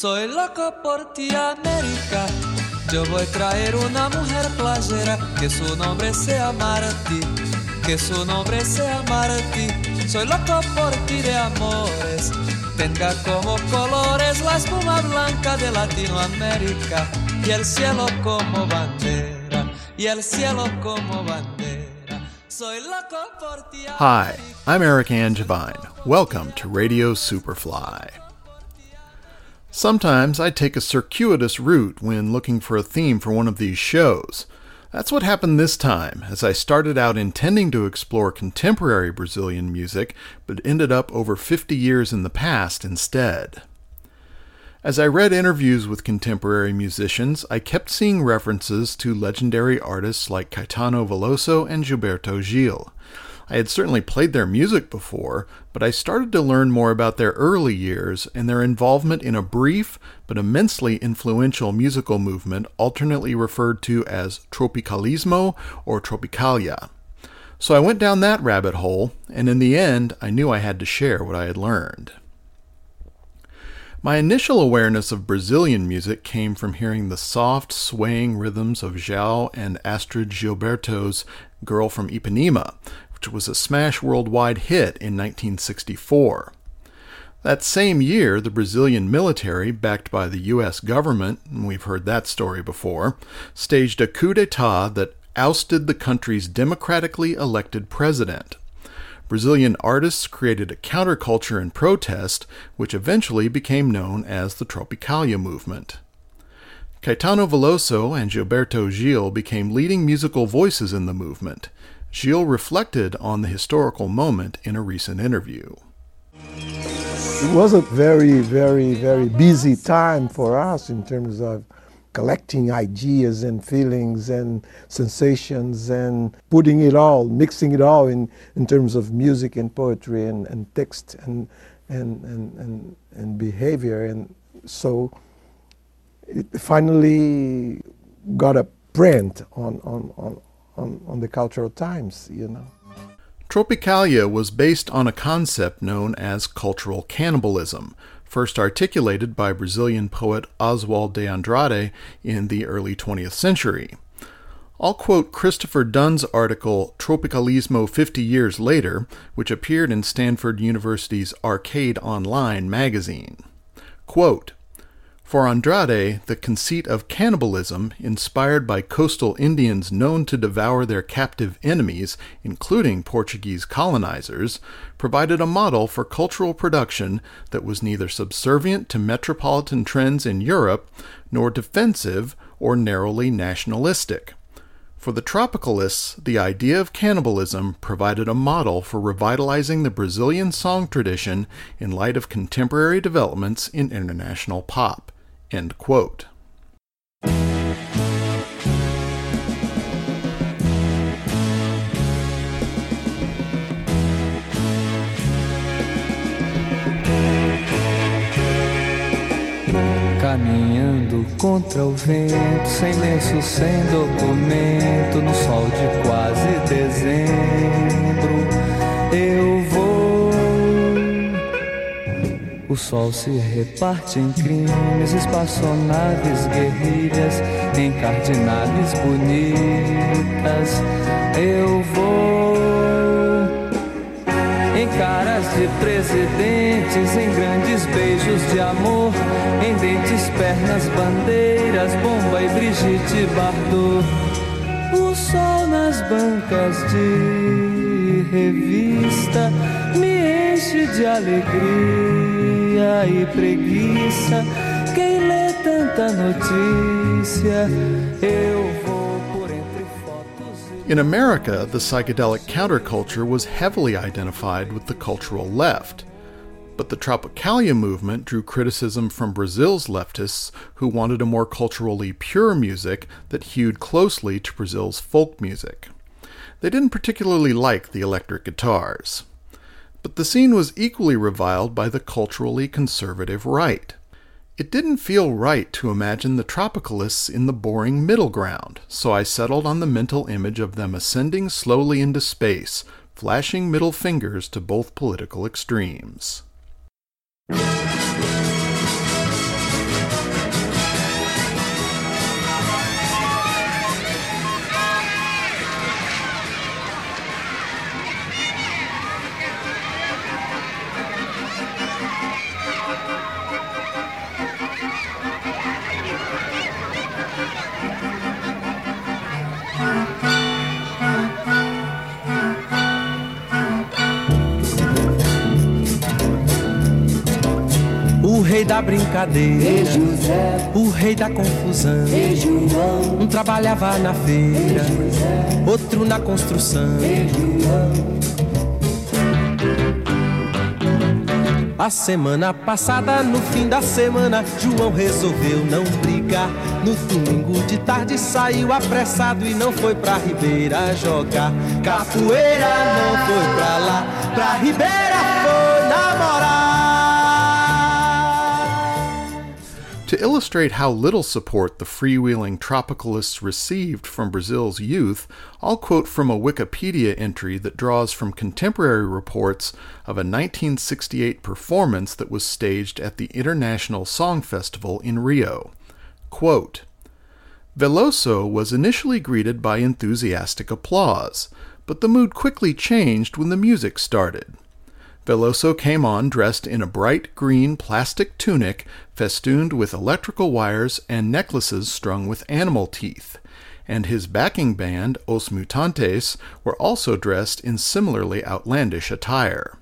Soy loco por ti, América. Yo voy a traer una mujer playera que su nombre sea Marti, que su nombre sea Marti. Soy loco por ti de amores. Tenga como colores la espuma blanca de Latinoamérica y el cielo como bandera, y el cielo como bandera. Soy loco por ti. Hi, I'm Eric Angevine. Welcome to Radio Superfly. Sometimes I take a circuitous route when looking for a theme for one of these shows. That's what happened this time, as I started out intending to explore contemporary Brazilian music, but ended up over 50 years in the past instead. As I read interviews with contemporary musicians, I kept seeing references to legendary artists like Caetano Veloso and Gilberto Gil. I had certainly played their music before, but I started to learn more about their early years and their involvement in a brief but immensely influential musical movement alternately referred to as Tropicalismo or Tropicalia. So I went down that rabbit hole, and in the end, I knew I had to share what I had learned. My initial awareness of Brazilian music came from hearing the soft, swaying rhythms of João and Astrud Gilberto's Girl from Ipanema, which was a smash worldwide hit in 1964. That same year, the Brazilian military, backed by the U.S. government, we've heard that story before, staged a coup d'etat that ousted the country's democratically elected president. Brazilian artists created a counterculture in protest, which eventually became known as the Tropicalia movement. Caetano Veloso and Gilberto Gil became leading musical voices in the movement. Gil reflected on the historical moment in a recent interview. It was a very, very, very busy time for us in terms of collecting ideas and feelings and sensations and putting it all, mixing it all in, in terms of music and poetry and, and text and, and, and, and, and behavior. And so it finally got a print on, on, on, on, on the cultural times, you know. Tropicalia was based on a concept known as cultural cannibalism, first articulated by Brazilian poet Oswald de Andrade in the early 20th century. I'll quote Christopher Dunn's article Tropicalismo 50 Years Later, which appeared in Stanford University's Arcade Online magazine. Quote, for Andrade, the conceit of cannibalism, inspired by coastal Indians known to devour their captive enemies, including Portuguese colonizers, provided a model for cultural production that was neither subservient to metropolitan trends in Europe nor defensive or narrowly nationalistic. For the tropicalists, the idea of cannibalism provided a model for revitalizing the Brazilian song tradition in light of contemporary developments in international pop. End quote. Caminhando contra o vento, sem lenço, sem documento, no sol de quase dezembro, o sol se reparte em crimes, espaçonaves, guerrilhas, em cardinales bonitas. Eu vou em caras de presidentes, em grandes beijos de amor, em dentes, pernas, bandeiras, bomba e Brigitte Bardot. O sol nas bancas de revista me enche de alegria e preguiça. Quem lê tanta notícia, eu vou. In America, the psychedelic counterculture was heavily identified with the cultural left. But the Tropicalia movement drew criticism from Brazil's leftists who wanted a more culturally pure music that hewed closely to Brazil's folk music. They didn't particularly like the electric guitars. But the scene was equally reviled by the culturally conservative right. It didn't feel right to imagine the tropicalists in the boring middle ground, so I settled on the mental image of them ascending slowly into space, flashing middle fingers to both political extremes. Da brincadeira, o rei da confusão. Um trabalhava na feira, outro na construção. A semana passada, no fim da semana, João resolveu não brigar. No domingo de tarde saiu apressado e não foi pra Ribeira jogar. Capoeira não foi pra lá, pra Ribeira To illustrate how little support the freewheeling tropicalists received from Brazil's youth, I'll quote from a Wikipedia entry that draws from contemporary reports of a 1968 performance that was staged at the International Song Festival in Rio. Quote, Veloso was initially greeted by enthusiastic applause, but the mood quickly changed when the music started. Veloso came on dressed in a bright green plastic tunic festooned with electrical wires and necklaces strung with animal teeth, and his backing band, Os Mutantes, were also dressed in similarly outlandish attire.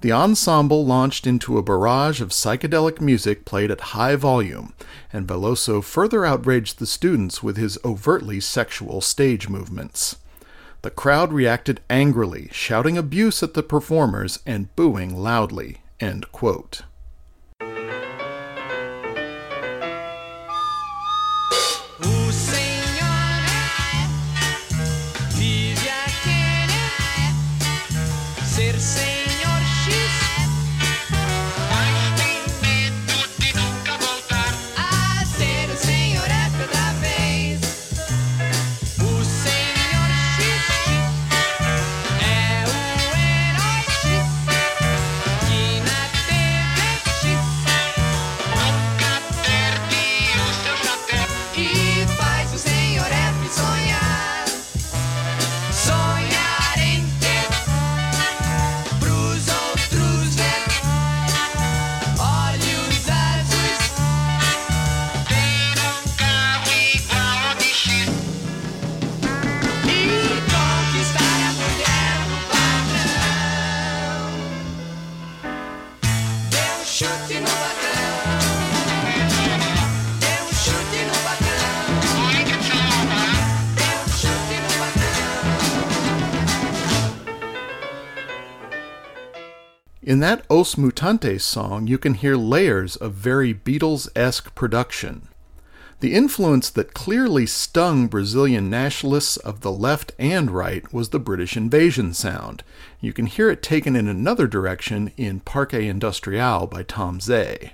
The ensemble launched into a barrage of psychedelic music played at high volume, and Veloso further outraged the students with his overtly sexual stage movements. The crowd reacted angrily, shouting abuse at the performers and booing loudly. End quote. In that Os Mutantes song, you can hear layers of very Beatles esque production. The influence that clearly stung Brazilian nationalists of the left and right was the British invasion sound. You can hear it taken in another direction in Parque Industrial by Tom Zé.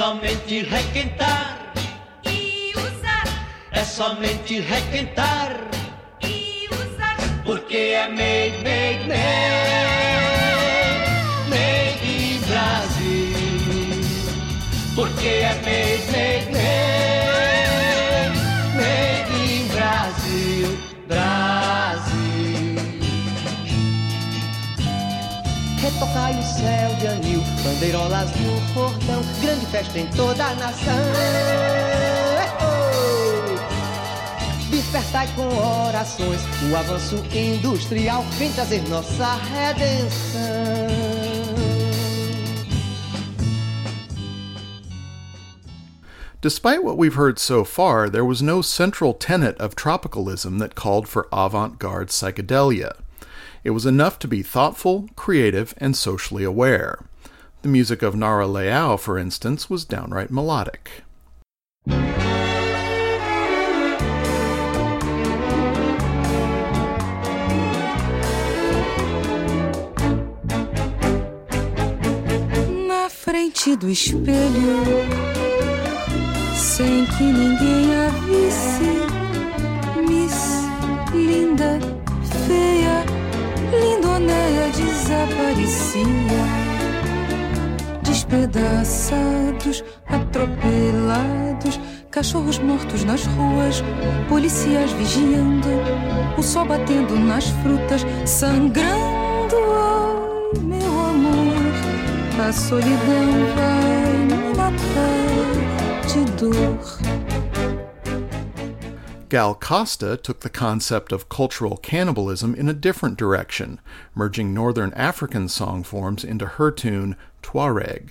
Somente requentar e usar. É somente requentar e usar. Porque é made, made, made, made in Brasil. Porque é made, made, made, made in Brasil, Brasil. Retocai o céu de anil, grande festa em toda a nação. Despertai com orações o avanço industrial, vem trazer nossa redenção. Despite what we've heard so far, there was no central tenet of tropicalism that called for avant garde psychedelia. It was enough to be thoughtful, creative, and socially aware. The music of Nara Leao, for instance, was downright melodic. na frente do espelho, sem que ninguém a visse. Miss linda, feia, lindonéia desaparecia. Despedaçados, atropelados, cachorros mortos nas ruas, policiais vigiando, o sol batendo nas frutas, sangrando. Ai, meu amor, a solidão vai me matar de dor. Gal Costa took the concept of cultural cannibalism in a different direction, merging Northern African song forms into her tune Tuareg.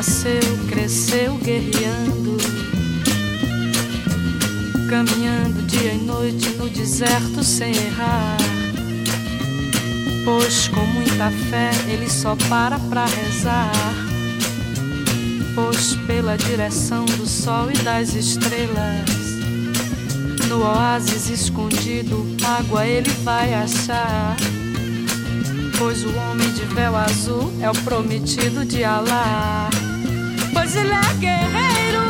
Nasceu, cresceu guerreando, caminhando dia e noite no deserto sem errar. Pois com muita fé ele só para pra rezar. Pois pela direção do sol e das estrelas. No oásis escondido, água ele vai achar. Pois o homem de véu azul é o prometido de Alá. Pois ele é guerreiro,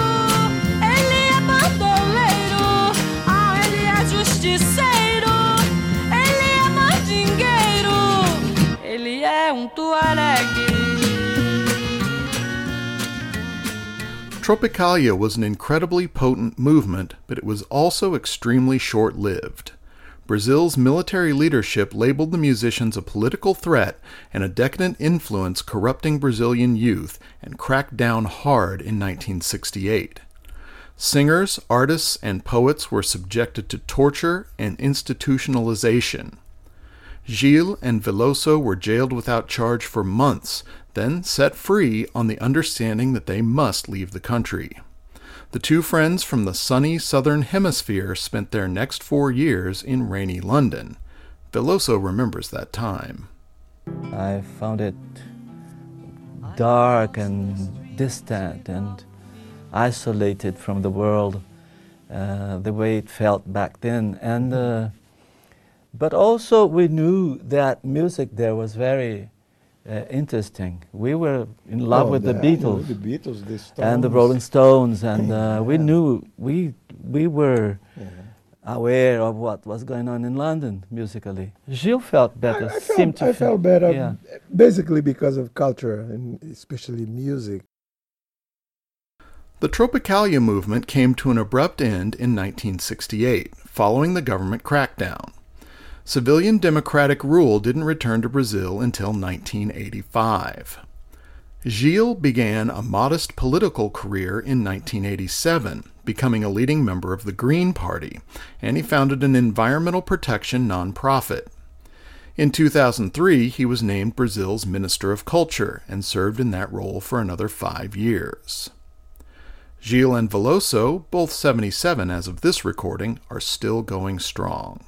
ele é bandoleiro, ah, ele é justiceiro, ele é mandingueiro, ele é um. Tropicalia was an incredibly potent movement, but it was also extremely short lived. Brazil's military leadership labeled the musicians a political threat and a decadent influence corrupting Brazilian youth and cracked down hard in 1968. Singers, artists, and poets were subjected to torture and institutionalization. Gil and Veloso were jailed without charge for months, then set free on the understanding that they must leave the country. The two friends from the sunny southern hemisphere spent their next four years in rainy London. Veloso remembers that time. I found it dark and distant and isolated from the world, uh, the way it felt back then. And uh, but also we knew that music there was very uh, interesting. We were in love Oh, with the, I know Beatles the Beatles, the Stones. and the Rolling Stones, and uh, we Yeah. knew we we were Yeah. aware of what was going on in London musically. Gil felt better. I, I seemed felt, to I feel- felt better, Yeah. basically because of culture and especially music. The Tropicalia movement came to an abrupt end in 1968, following the government crackdown. Civilian democratic rule didn't return to Brazil until 1985. Gil began a modest political career in 1987, becoming a leading member of the Green Party, and he founded an environmental protection nonprofit. In 2003, he was named Brazil's Minister of Culture and served in that role for another five years. Gil and Veloso, both 77 as of this recording, are still going strong.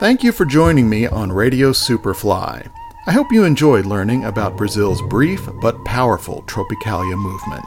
Thank you for joining me on Radio Superfly. I hope you enjoyed learning about Brazil's brief but powerful Tropicalia movement.